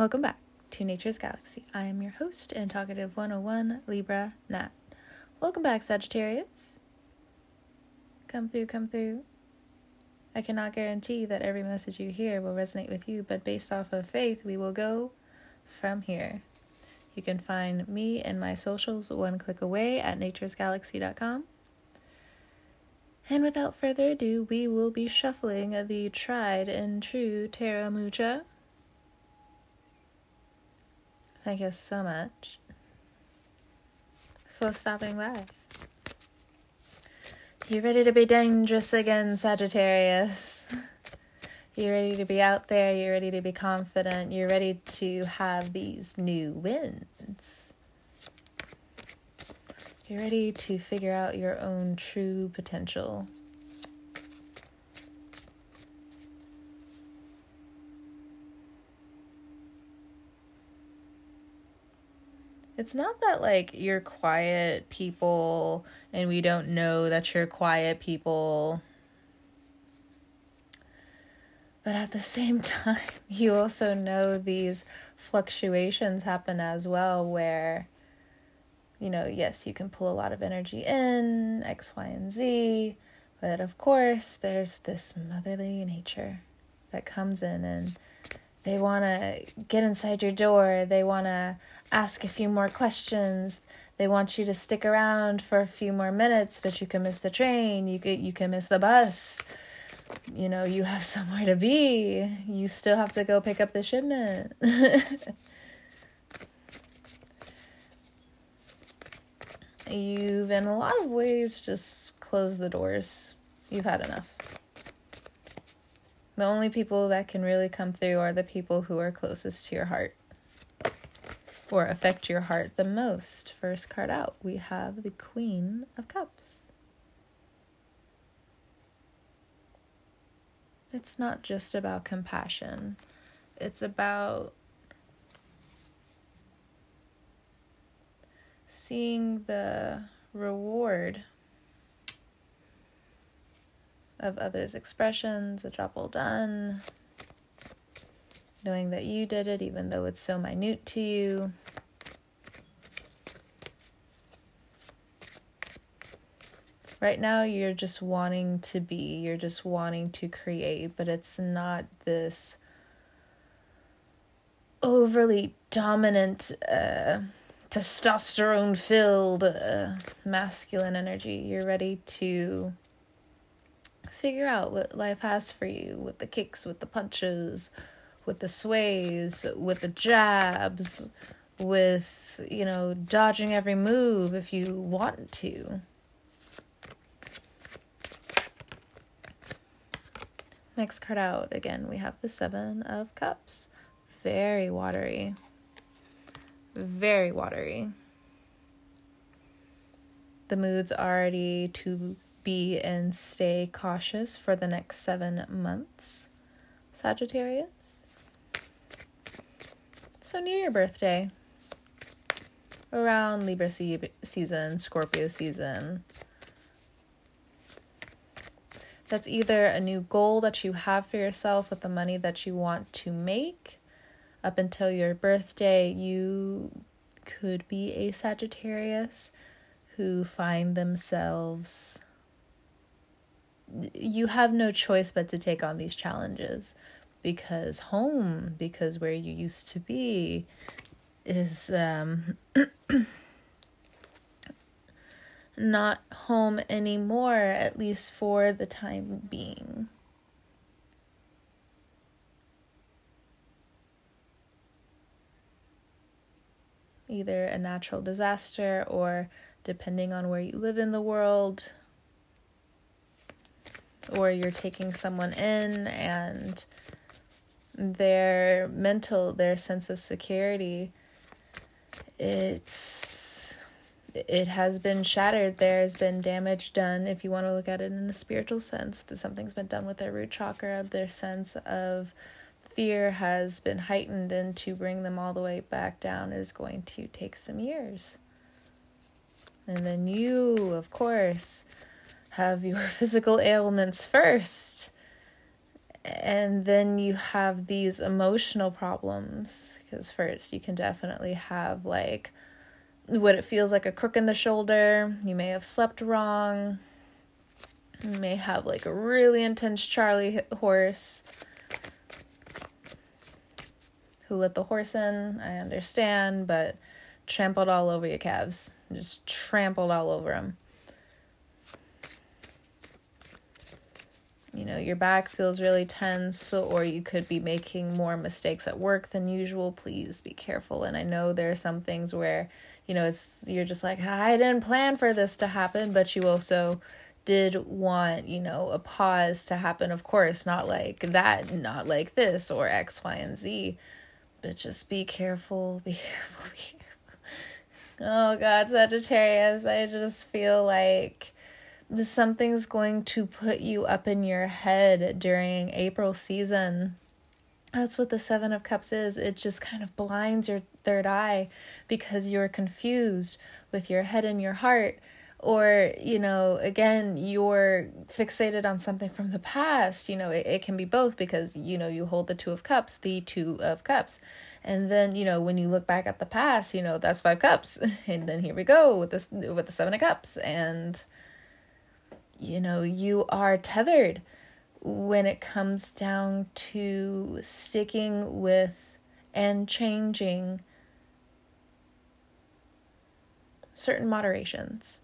Welcome back to Nature's Galaxy. I am your host and talkative 101 Libra Nat. Welcome back, Sagittarius. Come through, come through. I cannot guarantee that every message you hear will resonate with you, but based off of faith, we will go from here. You can find me and my socials one click away at naturesgalaxy.com. And without further ado, we will be shuffling the tried and true Tarot Mucha. Thank you so much for stopping by. You ready to be dangerous again, Sagittarius? You're ready to be out there, you're ready to be confident, you're ready to have these new wins. You're ready to figure out your own true potential. It's not that like you're quiet people and we don't know that you're quiet people. But at the same time, you also know these fluctuations happen as well, where, you know, yes, you can pull a lot of energy in, X, Y, and Z, but of course, there's this motherly nature that comes in and they want to get inside your door. They want to ask a few more questions. They want you to stick around for a few more minutes, but you can miss the train. You could you can miss the bus. You know, you have somewhere to be. You still have to go pick up the shipment. You've in a lot of ways just closed the doors. You've had enough. The only people that can really come through are the people who are closest to your heart or affect your heart the most. First card out, we have the Queen of Cups. It's not just about compassion, it's about seeing the reward of others' expressions, a job well done, knowing that you did it even though it's so minute to you. Right now, you're just wanting to be, you're just wanting to create, but it's not this overly dominant, uh, testosterone filled uh, masculine energy. You're ready to figure out what life has for you with the kicks, with the punches, with the sways, with the jabs, with, you know, dodging every move if you want to. Next card out, again, we have the Seven of Cups. Very watery. Very watery. The mood's already to be and stay cautious for the next seven months, Sagittarius. So near your birthday, around Libra season, Scorpio season, that's either a new goal that you have for yourself with the money that you want to make up until your birthday. You could be a Sagittarius who find themselves you have no choice but to take on these challenges because home, because where you used to be, is um, not home anymore, at least for the time being. Either a natural disaster or depending on where you live in the world, or you're taking someone in and their mental their sense of security it's it has been shattered. There has been damage done. If you want to look at it in a spiritual sense that something's been done with their root chakra their sense of fear has been heightened and to bring them all the way back down is going to take some years. And then you of course have your physical ailments first and then you have these emotional problems because first you can definitely have like what it feels like a crook in the shoulder you may have slept wrong you may have like a really intense charlie horse who let the horse in i understand but trampled all over your calves just trampled all over them you know, your back feels really tense, or you could be making more mistakes at work than usual, please be careful. And I know there are some things where, you know, it's you're just like, ah, I didn't plan for this to happen, but you also did want, you know, a pause to happen. Of course, not like that, not like this, or X, Y, and Z. But just be careful, be careful, be careful. Oh God, Sagittarius, I just feel like something's going to put you up in your head during April season. That's what the Seven of Cups is. It just kind of blinds your third eye because you're confused with your head and your heart. Or, you know, again, you're fixated on something from the past. You know, it, it can be both because, you know, you hold the Two of Cups, the Two of Cups. And then, you know, when you look back at the past, you know, that's five cups. And then here we go with this with the seven of cups. And you know, you are tethered when it comes down to sticking with and changing certain moderations.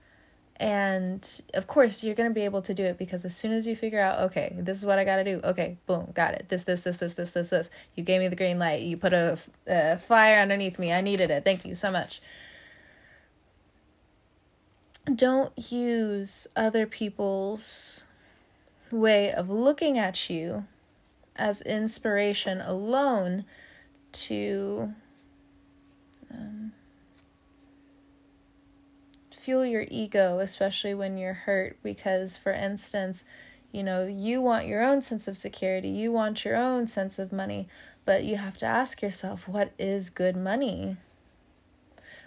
And of course, you're going to be able to do it because as soon as you figure out, okay, this is what I got to do. Okay, boom, got it. This, this, this, this, this, this, this. You gave me the green light. You put a, a fire underneath me. I needed it. Thank you so much don't use other people's way of looking at you as inspiration alone to um, fuel your ego, especially when you're hurt. Because, for instance, you know, you want your own sense of security, you want your own sense of money, but you have to ask yourself, what is good money?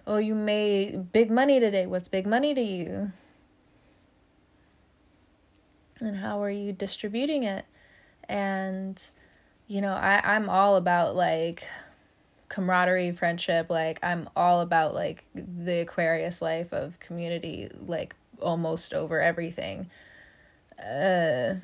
Oh, you made big money today. What's big money to you? And how are you distributing it? And, you know, I, I'm all about like camaraderie, friendship. Like, I'm all about like the Aquarius life of community, like almost over everything. Uh,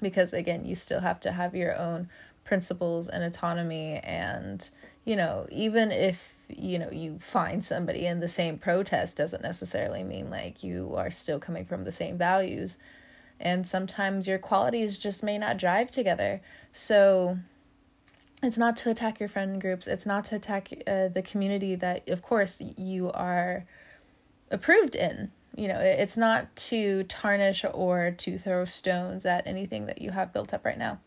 because again, you still have to have your own principles and autonomy and you know even if you know you find somebody in the same protest doesn't necessarily mean like you are still coming from the same values. And sometimes your qualities just may not drive together. So it's not to attack your friend groups. It's not to attack uh, the community that of course you are approved in. You know it's not to tarnish or to throw stones at anything that you have built up right now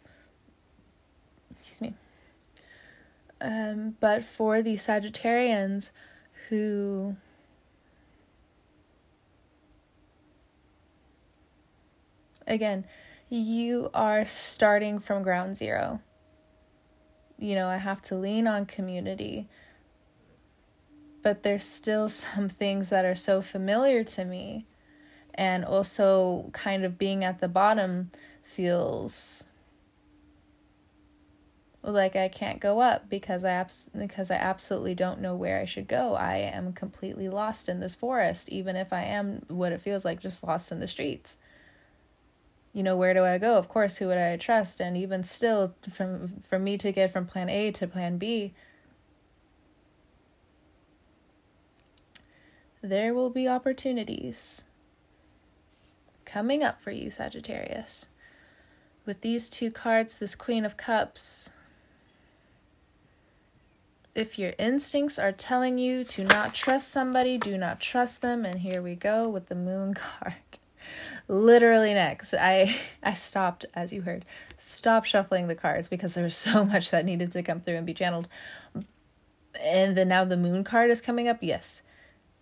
excuse me um, but for the Sagittarians who again, you are starting from ground zero. You know, I have to lean on community, but there's still some things that are so familiar to me. And also, kind of being at the bottom feels like I can't go up because I abs- because I absolutely don't know where I should go. I am completely lost in this forest even if I am what it feels like just lost in the streets. You know, where do I go? Of course, who would I trust? And even still from for me to get from plan A to plan B, there will be opportunities coming up for you, Sagittarius. With these two cards, this Queen of Cups, if your instincts are telling you to not trust somebody, do not trust them. And here we go with the moon card. Literally next, I I stopped as you heard. Stop shuffling the cards because there was so much that needed to come through and be channeled. And then now the moon card is coming up. Yes.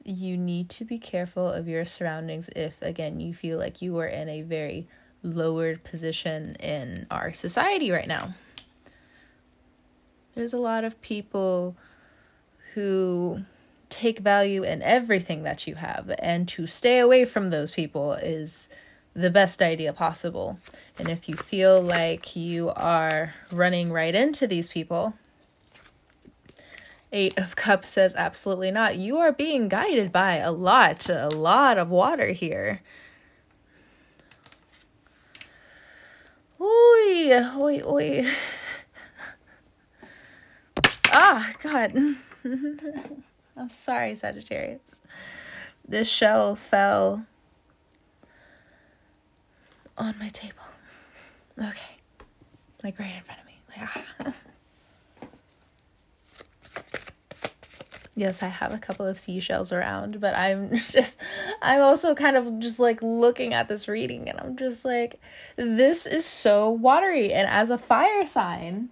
You need to be careful of your surroundings if again you feel like you are in a very lowered position in our society right now. There's a lot of people who take value in everything that you have, and to stay away from those people is the best idea possible. And if you feel like you are running right into these people, Eight of Cups says absolutely not. You are being guided by a lot, a lot of water here. Oi, oi, oi. Ah, God. I'm sorry, Sagittarius. This shell fell on my table. Okay. Like right in front of me. Like, ah. yes, I have a couple of seashells around, but I'm just, I'm also kind of just like looking at this reading and I'm just like, this is so watery. And as a fire sign,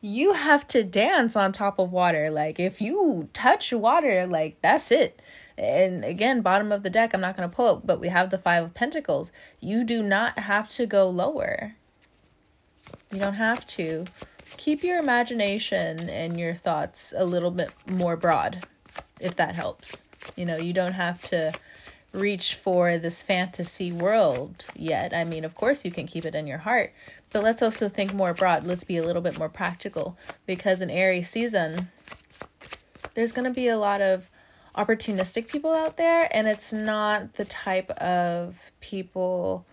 you have to dance on top of water. Like, if you touch water, like, that's it. And again, bottom of the deck, I'm not going to pull up, but we have the Five of Pentacles. You do not have to go lower. You don't have to keep your imagination and your thoughts a little bit more broad, if that helps. You know, you don't have to reach for this fantasy world yet. I mean, of course, you can keep it in your heart, but let's also think more broad. Let's be a little bit more practical because in Aries season, there's going to be a lot of opportunistic people out there, and it's not the type of people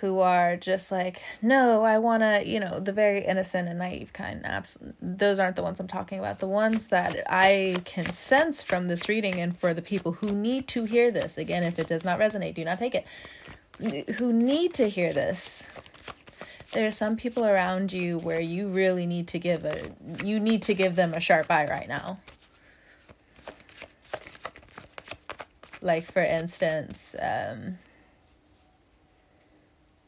who are just like, no, I want to, you know, the very innocent and naive kind. Abs- those aren't the ones I'm talking about. The ones that I can sense from this reading, and for the people who need to hear this, again, if it does not resonate, do not take it, who need to hear this. There are some people around you where you really need to give a you need to give them a sharp eye right now. Like for instance, um,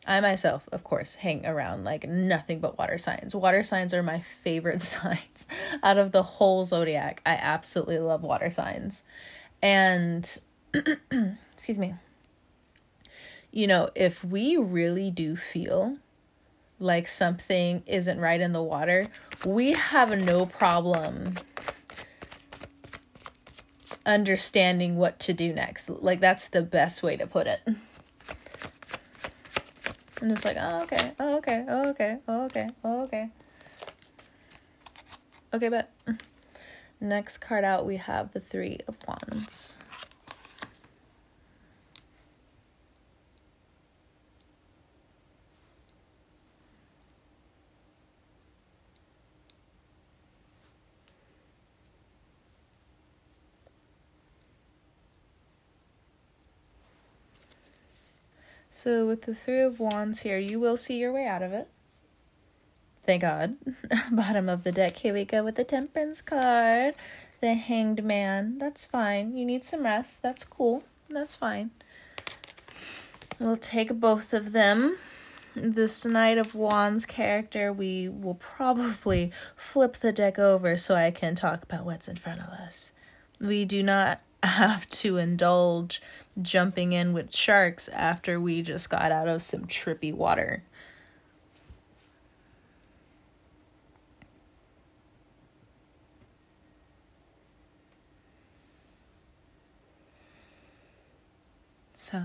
I myself, of course, hang around like nothing but water signs. Water signs are my favorite signs out of the whole zodiac. I absolutely love water signs. And, excuse me, you know, if we really do feel like something isn't right in the water, we have no problem understanding what to do next. Like, that's the best way to put it. I'm just like, oh, okay, oh, okay, oh, okay, oh, okay, oh, okay. Okay, but next card out, we have the Three of Wands. So with the Three of Wands here, you will see your way out of it. Thank God. Bottom of the deck, here we go with the Temperance card. The Hanged Man. That's fine. You need some rest. That's cool. That's fine. We'll take both of them. This Knight of Wands character, we will probably flip the deck over so I can talk about what's in front of us. We do not have to indulge jumping in with sharks after we just got out of some trippy water. So,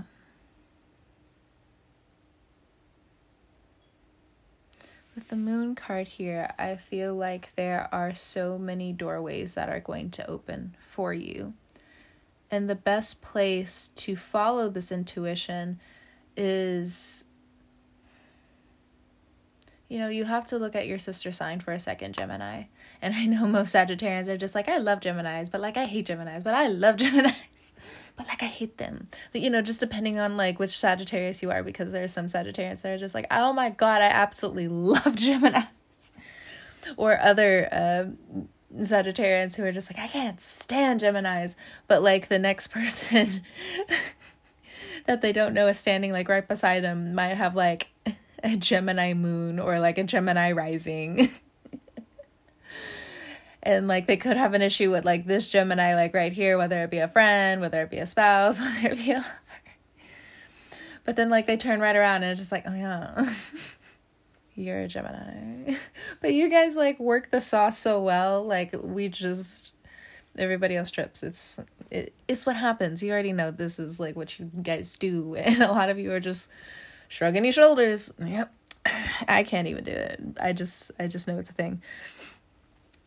with the moon card here, I feel like there are so many doorways that are going to open for you. And the best place to follow this intuition is you know, you have to look at your sister sign for a second, Gemini. And I know most Sagittarians are just like, I love Geminis, but like I hate Geminis, but I love Geminis. But like I hate them. But you know, just depending on like which Sagittarius you are, because there's some Sagittarians that are just like, oh my god, I absolutely love Geminis. Or other uh, Sagittarians who are just like, I can't stand Geminis, but like the next person that they don't know is standing like right beside them might have like a Gemini moon or like a Gemini rising. and like they could have an issue with like this Gemini like right here, whether it be a friend, whether it be a spouse, whether it be a lover. But then like they turn right around and it's just like, oh yeah. You're a Gemini. but you guys like work the sauce so well. Like we just everybody else trips. It's it, it's what happens. You already know this is like what you guys do, and a lot of you are just shrugging your shoulders. Yep, I can't even do it. I just I just know it's a thing.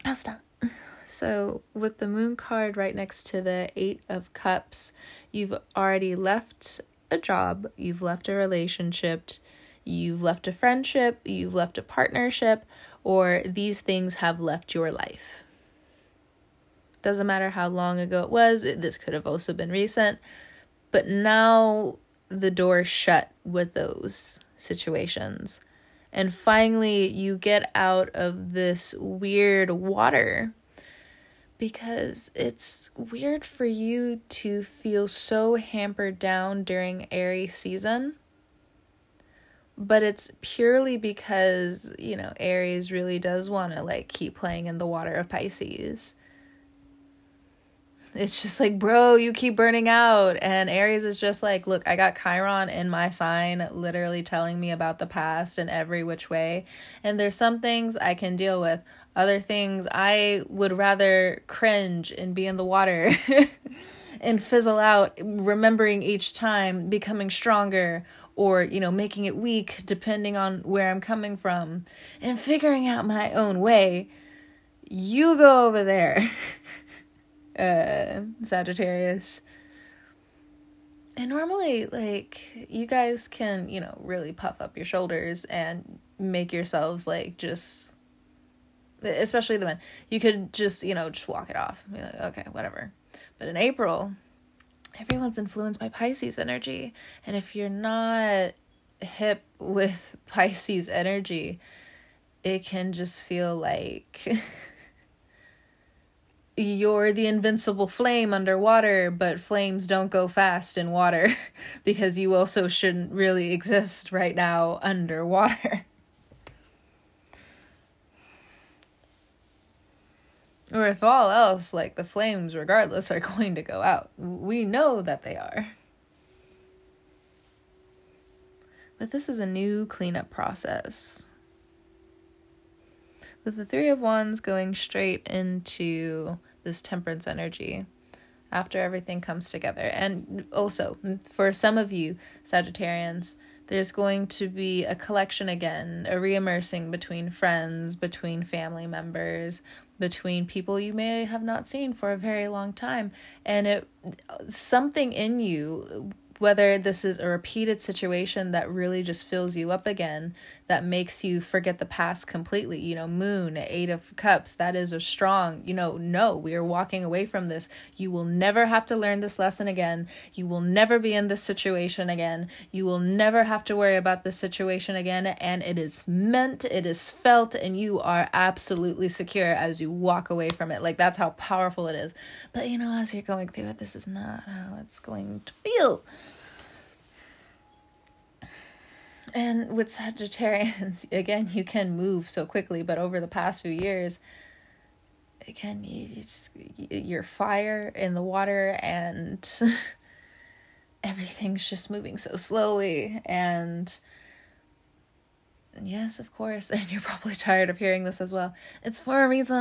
I'll stop. So, with the moon card right next to the 8 of cups, you've already left a job, you've left a relationship, you've left a friendship, you've left a partnership, or these things have left your life. Doesn't matter how long ago it was, this could have also been recent, but now the door shut with those situations. And finally, you get out of this weird water because it's weird for you to feel so hampered down during Aries season. But it's purely because, you know, Aries really does want to like keep playing in the water of Pisces. It's just like, bro, you keep burning out. And Aries is just like, look, I got Chiron in my sign, literally telling me about the past in every which way. And there's some things I can deal with. Other things I would rather cringe and be in the water and fizzle out, remembering each time, becoming stronger or, you know, making it weak depending on where I'm coming from and figuring out my own way. You go over there, uh, Sagittarius. And normally, like, you guys can, you know, really puff up your shoulders and make yourselves, like, just especially the men, you could just, you know, just walk it off. Be like, okay, whatever. But in April, everyone's influenced by Pisces energy. And if you're not hip with Pisces energy, it can just feel like you're the invincible flame underwater, but flames don't go fast in water because you also shouldn't really exist right now underwater. Or if all else, like the flames, regardless, are going to go out. We know that they are. But this is a new cleanup process. With the Three of Wands going straight into this temperance energy after everything comes together. And also, for some of you, Sagittarians, there's going to be a collection again, a reimmersing between friends, between family members, between people you may have not seen for a very long time. And it something in you whether this is a repeated situation that really just fills you up again that makes you forget the past completely. You know moon eight of cups that is a strong you know no we are walking away from this. You will never have to learn this lesson again. You will never be in this situation again. You will never have to worry about this situation again. And it is meant it is felt and you are absolutely secure as you walk away from it. Like that's how powerful it is. But you know as you're going through it this is not how it's going to feel and with Sagittarians, again, you can move so quickly, but over the past few years, again, you, you just you're fire in the water, and everything's just moving so slowly. And yes, of course, and you're probably tired of hearing this as well. It's for a reason,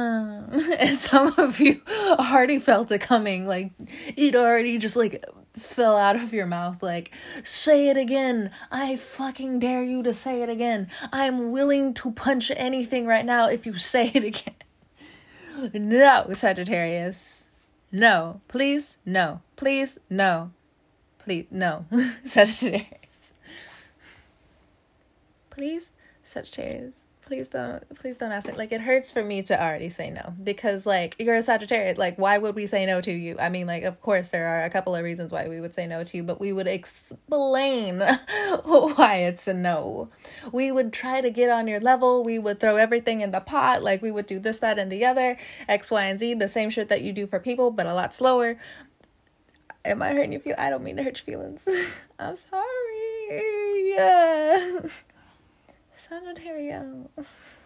and some of you already felt it coming. Like it already just like fell out of your mouth like say it again. I fucking dare you to say it again. I'm willing to punch anything right now if you say it again. No sagittarius. No. Please no. Please no. Please no. Sagittarius. Please sagittarius please don't please don't ask it. Like it hurts for me to already say no because like you're a sagittarius. Like why would we say no to you? I mean like of course there are a couple of reasons why we would say no to you but we would explain why it's a no. We would try to get on your level. We would throw everything in the pot. Like we would do this that and the other x y and z the same shit that you do for people but a lot slower. Am i hurting your feel i don't mean to hurt your feelings. I'm sorry. yeah Sagittarius.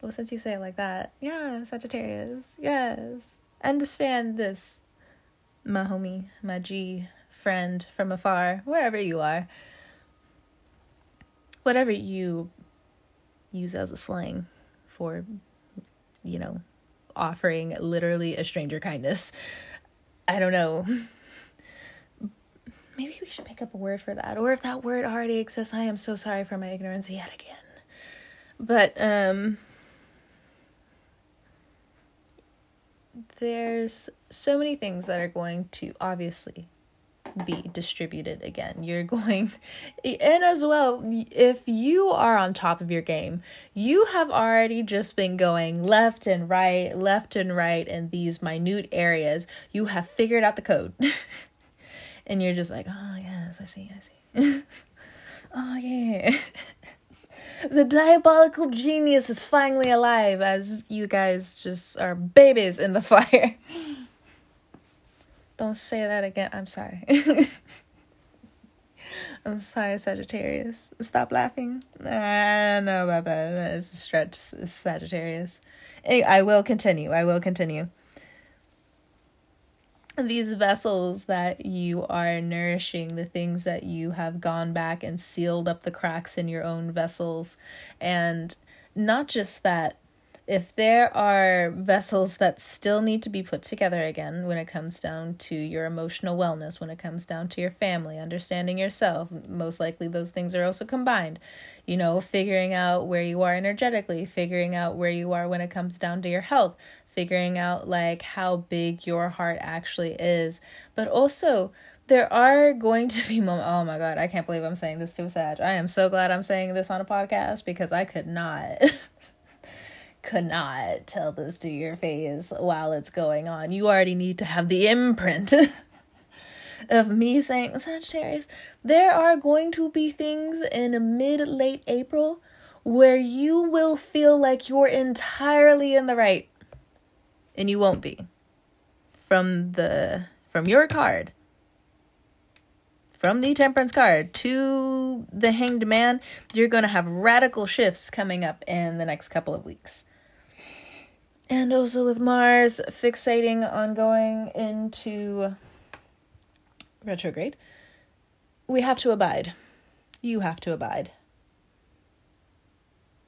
Well, since you say it like that, yeah, Sagittarius, yes. Understand this, my homie, my G friend from afar, wherever you are. Whatever you use as a slang for, you know, offering literally a stranger kindness. I don't know. Maybe we should pick up a word for that. Or if that word already exists, I am so sorry for my ignorance yet again. But um there's so many things that are going to obviously be distributed again. You're going, and as well, if you are on top of your game, you have already just been going left and right, left and right in these minute areas. You have figured out the code. and you're just like, oh, yes, I see, I see. oh, yeah. the diabolical genius is finally alive as you guys just are babies in the fire. Don't say that again. I'm sorry. I'm sorry, Sagittarius. Stop laughing. I don't know about that. It's a stretch, Sagittarius. I will continue. I will continue. These vessels that you are nourishing, the things that you have gone back and sealed up the cracks in your own vessels. And not just that, if there are vessels that still need to be put together again when it comes down to your emotional wellness, when it comes down to your family, understanding yourself, most likely those things are also combined. You know, figuring out where you are energetically, figuring out where you are when it comes down to your health, figuring out like how big your heart actually is, but also there are going to be moments. Oh my god, I can't believe I'm saying this to Sag. I am so glad I'm saying this on a podcast because I could not. could not tell this to your face while it's going on. You already need to have the imprint of me saying, Sagittarius, there are going to be things in mid late April where you will feel like you're entirely in the right and you won't be from the from your card from the temperance card to the hanged man you're going to have radical shifts coming up in the next couple of weeks and also with Mars fixating on going into retrograde, we have to abide. You have to abide.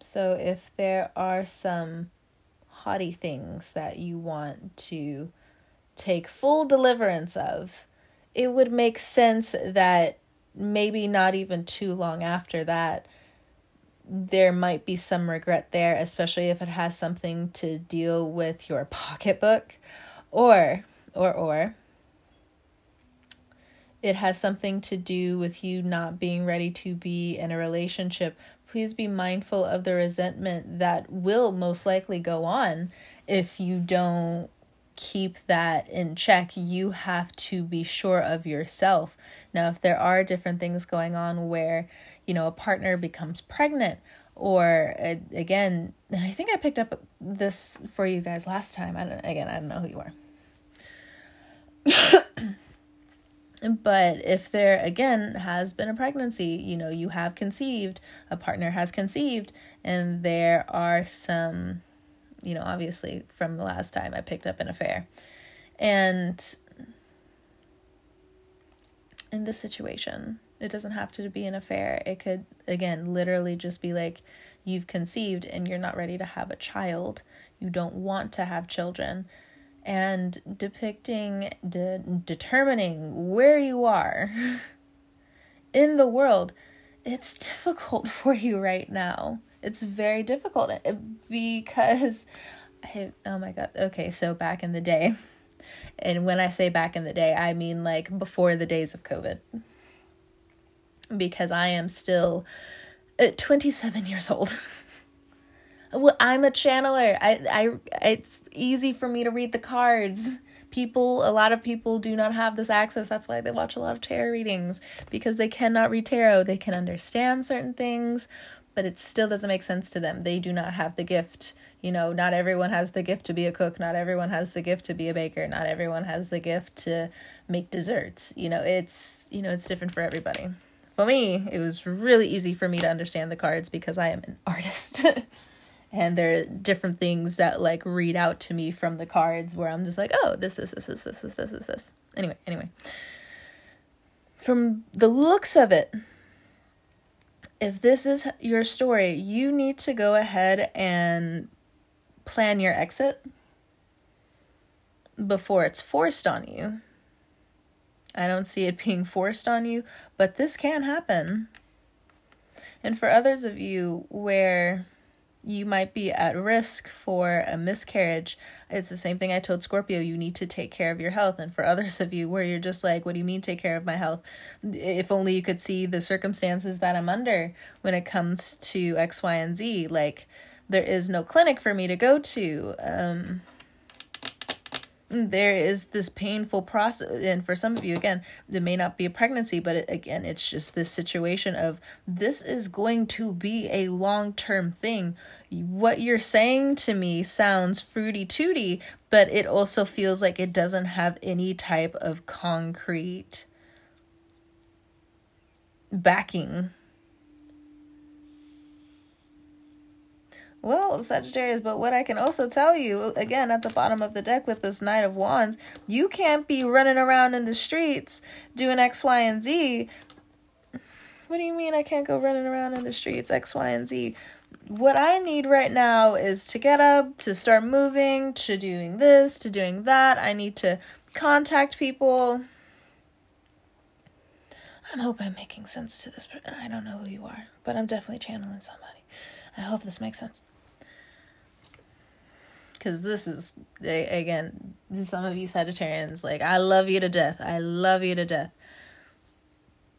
So if there are some haughty things that you want to take full deliverance of, it would make sense that maybe not even too long after that there might be some regret there, especially if it has something to deal with your pocketbook or or or it has something to do with you not being ready to be in a relationship. Please be mindful of the resentment that will most likely go on if you don't keep that in check. You have to be sure of yourself. Now, if there are different things going on where you know, a partner becomes pregnant or uh, again, and I think I picked up this for you guys last time. I don't again, I don't know who you are. but if there again has been a pregnancy, you know, you have conceived, a partner has conceived, and there are some, you know, obviously from the last time I picked up an affair. And in this situation, it doesn't have to be an affair. It could, again, literally just be like you've conceived and you're not ready to have a child. You don't want to have children. And depicting, de- determining where you are in the world, it's difficult for you right now. It's very difficult eh, because, I, oh my God. Okay, so back in the day, and when I say back in the day, I mean like before the days of COVID because I am still uh, 27 years old. Well, I'm a channeler. I, I, it's easy for me to read the cards. People, a lot of people do not have this access. That's why they watch a lot of tarot readings because they cannot read tarot. They can understand certain things, but it still doesn't make sense to them. They do not have the gift. You know, not everyone has the gift to be a cook. Not everyone has the gift to be a baker. Not everyone has the gift to make desserts. You know, it's, you know, it's different for everybody for me, it was really easy for me to understand the cards because I am an artist. and there are different things that like read out to me from the cards where I'm just like, oh, this, this, this, this, this, this, this, this, this. Anyway, anyway. From the looks of it, if this is your story, you need to go ahead and plan your exit before it's forced on you. I don't see it being forced on you, but this can happen. And for others of you where you might be at risk for a miscarriage. It's the same thing I told Scorpio. You need to take care of your health. And for others of you where you're just like, what do you mean take care of my health? If only you could see the circumstances that I'm under when it comes to X, Y, and Z. Like, there is no clinic for me to go to. Um, there is this painful process and for some of you again it may not be a pregnancy but it, again it's just this situation of this is going to be a long-term thing. What you're saying to me sounds fruity tooty but it also feels like it doesn't have any type of concrete backing Well, Sagittarius, but what I can also tell you, again, at the bottom of the deck with this Knight of Wands, you can't be running around in the streets doing X, Y, and Z. What do you mean I can't go running around in the streets, X, Y, and Z? What I need right now is to get up, to start moving, to doing this, to doing that. I need to contact people. I hope I'm making sense to this. I don't know who you are, but I'm definitely channeling somebody. I hope this makes sense. Because this is, again, some of you Sagittarians, like, I love you to death. I love you to death.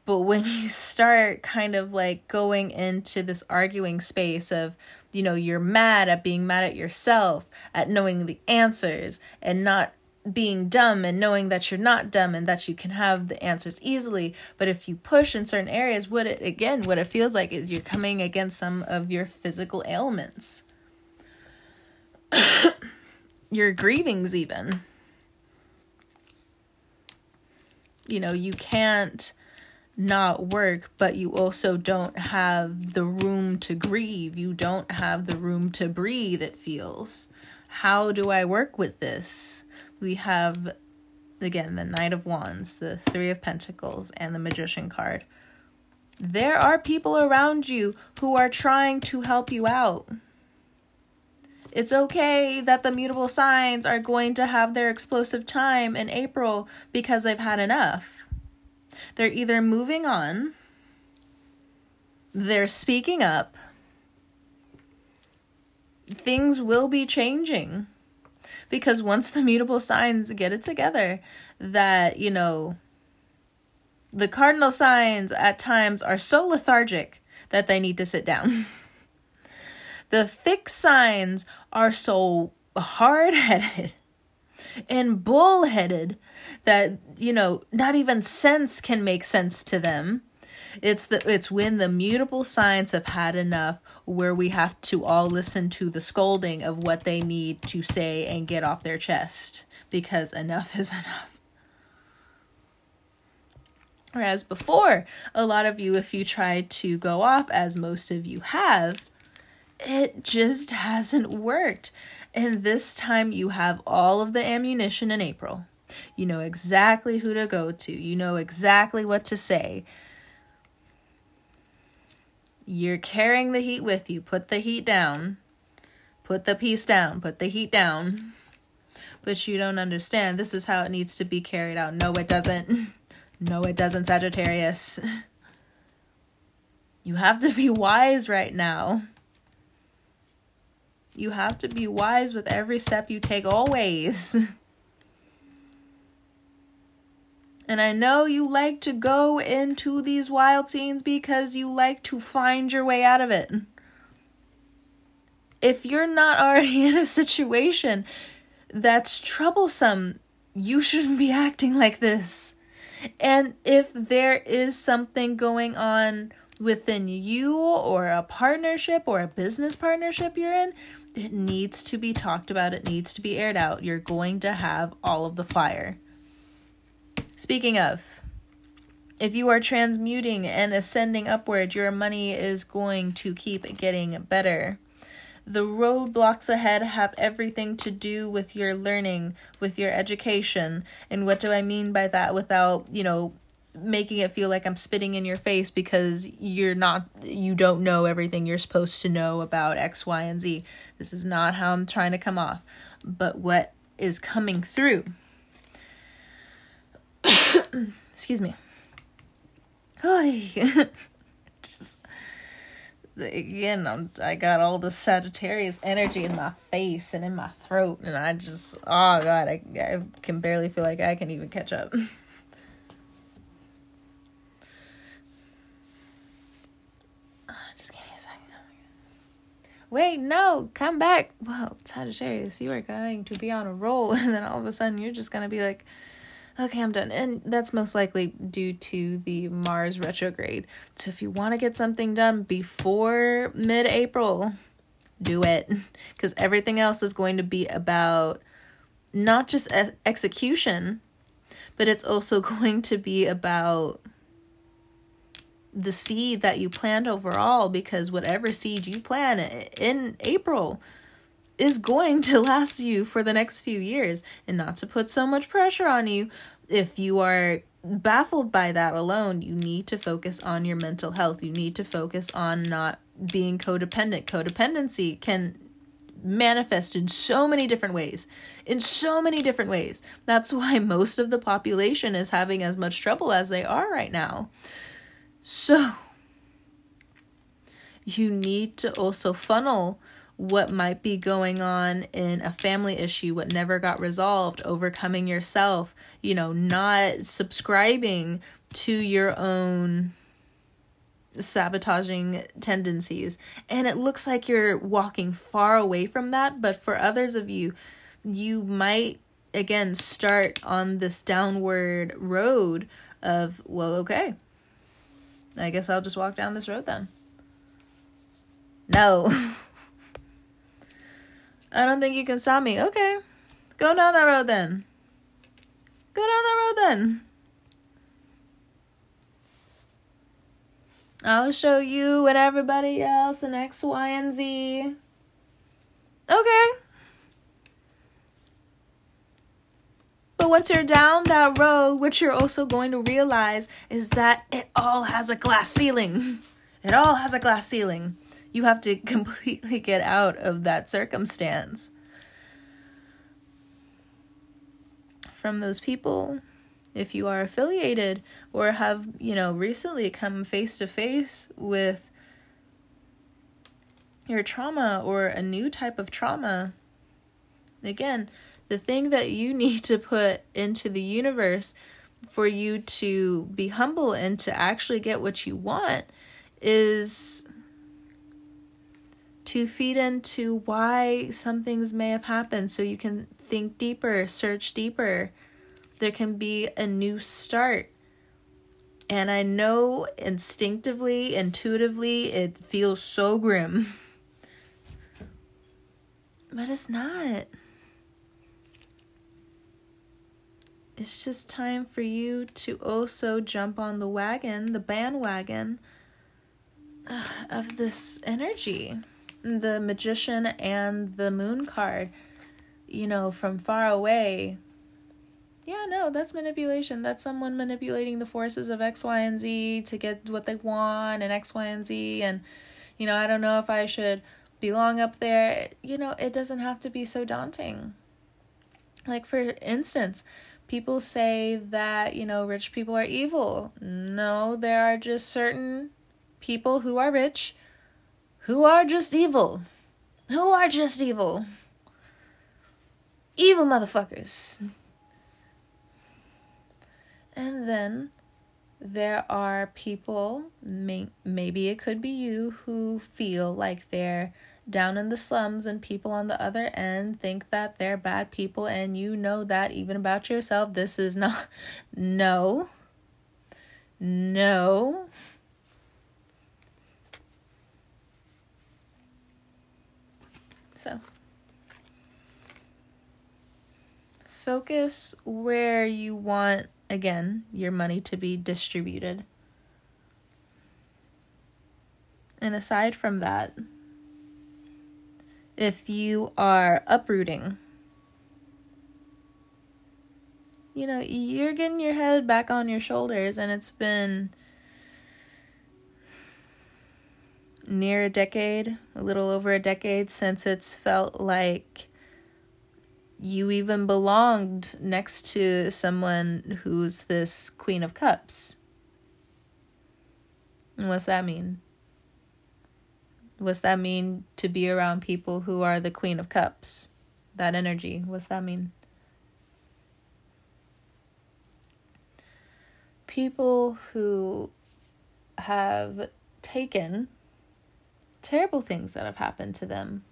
But when you start kind of like going into this arguing space of, you know, you're mad at being mad at yourself, at knowing the answers, and not being dumb and knowing that you're not dumb and that you can have the answers easily but if you push in certain areas what it again what it feels like is you're coming against some of your physical ailments. Your grievings even. You know you can't not work but you also don't have the room to grieve. You don't have the room to breathe it feels. How do i work with this we have again the Knight of Wands, the Three of Pentacles, and the Magician card. There are people around you who are trying to help you out. It's okay that the mutable signs are going to have their explosive time in April because they've had enough. They're either moving on, they're speaking up, things will be changing because once the mutable signs get it together that you know the cardinal signs at times are so lethargic that they need to sit down. The fixed signs are so hard-headed and bullheaded that you know not even sense can make sense to them it's the it's when the mutable signs have had enough where we have to all listen to the scolding of what they need to say and get off their chest because enough is enough. Whereas before, a lot of you, if you tried to go off, as most of you have, it just hasn't worked. And this time you have all of the ammunition in April. You know exactly who to go to, you know exactly what to say. You're carrying the heat with you. Put the heat down. Put the peace down. Put the heat down. But you don't understand. This is how it needs to be carried out. No, it doesn't. No, it doesn't, Sagittarius. You have to be wise right now. You have to be wise with every step you take, always. And I know you like to go into these wild scenes because you like to find your way out of it. If you're not already in a situation that's troublesome, you shouldn't be acting like this. And if there is something going on within you or a partnership or a business partnership you're in, it needs to be talked about. It needs to be aired out. You're going to have all of the fire. Speaking of, if you are transmuting and ascending upward, your money is going to keep getting better. The roadblocks ahead have everything to do with your learning, with your education. And what do I mean by that without, you know, making it feel like I'm spitting in your face because you're not you don't know everything you're supposed to know about X, Y, and Z. This is not how I'm trying to come off. But what is coming through. Excuse me. Just again, I'm, I got all the Sagittarius energy in my face and in my throat, and I just, oh god, I, I can barely feel like I can even catch up. just give me a second. Oh Wait, no, come back. Well, Sagittarius, you are going to be on a roll, and then all of a sudden you're just gonna be like, okay, I'm done. And that's most likely due to the Mars retrograde. So if you want to get something done before mid April, do it. Because everything else is going to be about not just e- execution, but it's also going to be about the seed that you plant overall. Because whatever seed you plant in April, is going to last you for the next few years. And not to put so much pressure on you if you are baffled by that alone you need to focus on your mental health. You need to focus on not being codependent. Codependency can manifest in so many different ways in so many different ways. That's why most of the population is having as much trouble as they are right now. So you need to also funnel what might be going on in a family issue, what never got resolved, overcoming yourself, you know, not subscribing to your own sabotaging tendencies. And it looks like you're walking far away from that, but for others of you, you might again start on this downward road of, well, okay, I guess I'll just walk down this road then. No. I don't think you can stop me. Okay. Go down that road then. Go down that road then. I'll show you and everybody else an X, Y, and Z. Okay. But once you're down that road, what you're also going to realize is that it all has a glass ceiling. It all has a glass ceiling you have to completely get out of that circumstance. From those people if you are affiliated or have you know recently come face to face with your trauma or a new type of trauma again the thing that you need to put into the universe for you to be humble and to actually get what you want is to feed into why some things may have happened so you can think deeper, search deeper. There can be a new start. And I know instinctively, intuitively, it feels so grim. But it's not. It's just time for you to also jump on the wagon, the bandwagon of this energy the magician and the moon card, you know, from far away. Yeah, no, that's manipulation. That's someone manipulating the forces of X, Y, and Z to get what they want and X, Y, and Z. And, you know, I don't know if I should belong up there. You know, it doesn't have to be so daunting. Like, for instance, people say that, you know, rich people are evil. No, there are just certain people who are rich who are just evil. Who are just evil. Evil motherfuckers. And then there are people, may, maybe it could be you, who feel like they're down in the slums and people on the other end think that they're bad people and you know that even about yourself. This is not. No. No. So focus where you want again your money to be distributed. And aside from that, if you are uprooting, you know, you're getting your head back on your shoulders, and it's been near a decade, a little over a decade since it's felt like you even belonged next to someone who's this Queen of Cups. And what's that mean? What's that mean to be around people who are the Queen of Cups? That energy, what's that mean? People who have taken terrible things that have happened to them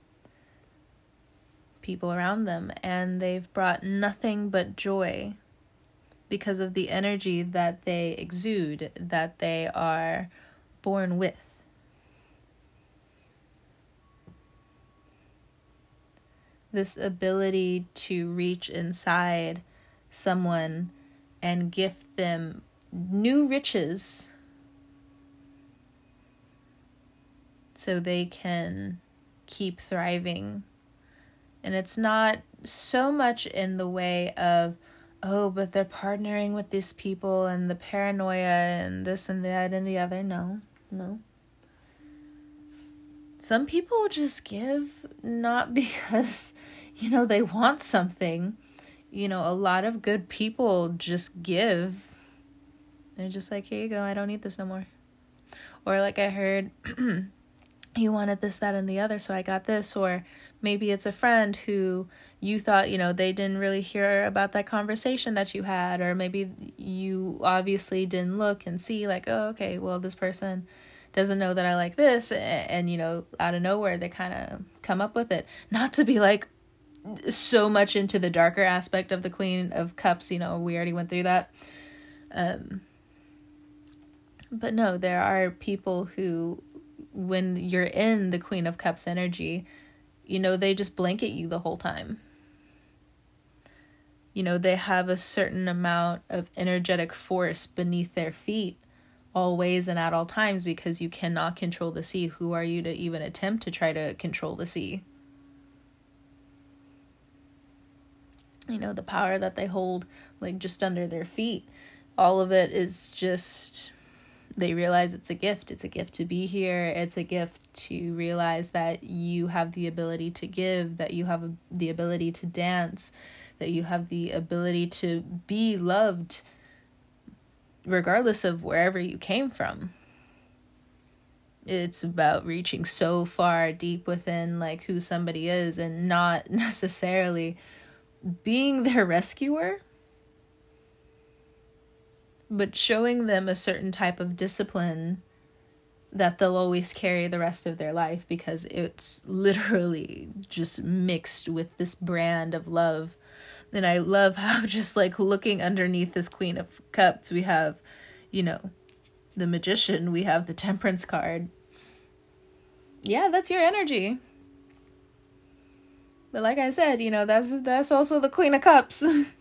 people around them, and they've brought nothing but joy because of the energy that they exude, that they are born with. This ability to reach inside someone and gift them new riches so they can keep thriving and it's not so much in the way of, oh, but they're partnering with these people and the paranoia and this and that and the other. No, no. Some people just give not because, you know, they want something. You know, a lot of good people just give. They're just like, here you go, I don't need this no more. Or like I heard, you wanted this, that, and the other, so I got this. Or maybe it's a friend who you thought you know they didn't really hear about that conversation that you had or maybe you obviously didn't look and see like oh okay well this person doesn't know that I like this and, and you know out of nowhere they kind of come up with it not to be like so much into the darker aspect of the queen of cups you know we already went through that um but no there are people who when you're in the queen of cups energy you know, they just blanket you the whole time. You know, they have a certain amount of energetic force beneath their feet always and at all times because you cannot control the sea. Who are you to even attempt to try to control the sea? You know, the power that they hold, like just under their feet, all of it is just they realize it's a gift. It's a gift to be here. It's a gift to realize that you have the ability to give, that you have the ability to dance, that you have the ability to be loved regardless of wherever you came from. It's about reaching so far deep within like who somebody is and not necessarily being their rescuer but showing them a certain type of discipline that they'll always carry the rest of their life because it's literally just mixed with this brand of love. And I love how just like looking underneath this Queen of Cups, we have, you know, the Magician, we have the Temperance card. Yeah, that's your energy. But like I said, you know, that's that's also the Queen of Cups.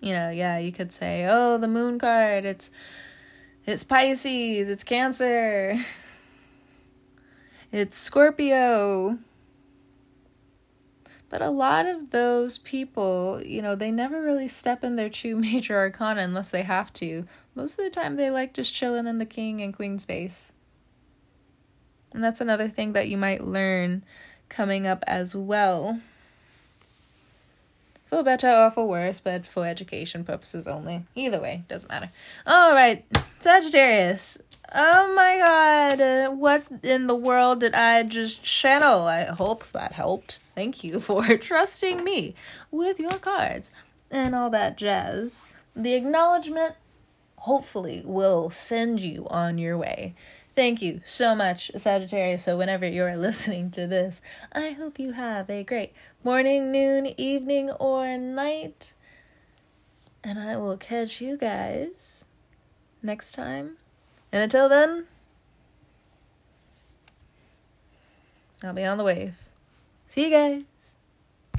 you know, yeah, you could say, "Oh, the moon card, it's it's Pisces, it's Cancer, it's Scorpio." But a lot of those people, you know, they never really step in their true major arcana unless they have to. Most of the time, they like just chilling in the king and queen space. And that's another thing that you might learn coming up as well for better or for worse, but for education purposes only. Either way, doesn't matter. All right, Sagittarius. Oh my god, what in the world did I just channel? I hope that helped. Thank you for trusting me with your cards and all that jazz. The acknowledgement hopefully will send you on your way. Thank you so much, Sagittarius. So, whenever you're listening to this, I hope you have a great morning, noon, evening, or night. And I will catch you guys next time. And until then, I'll be on the wave. See you guys.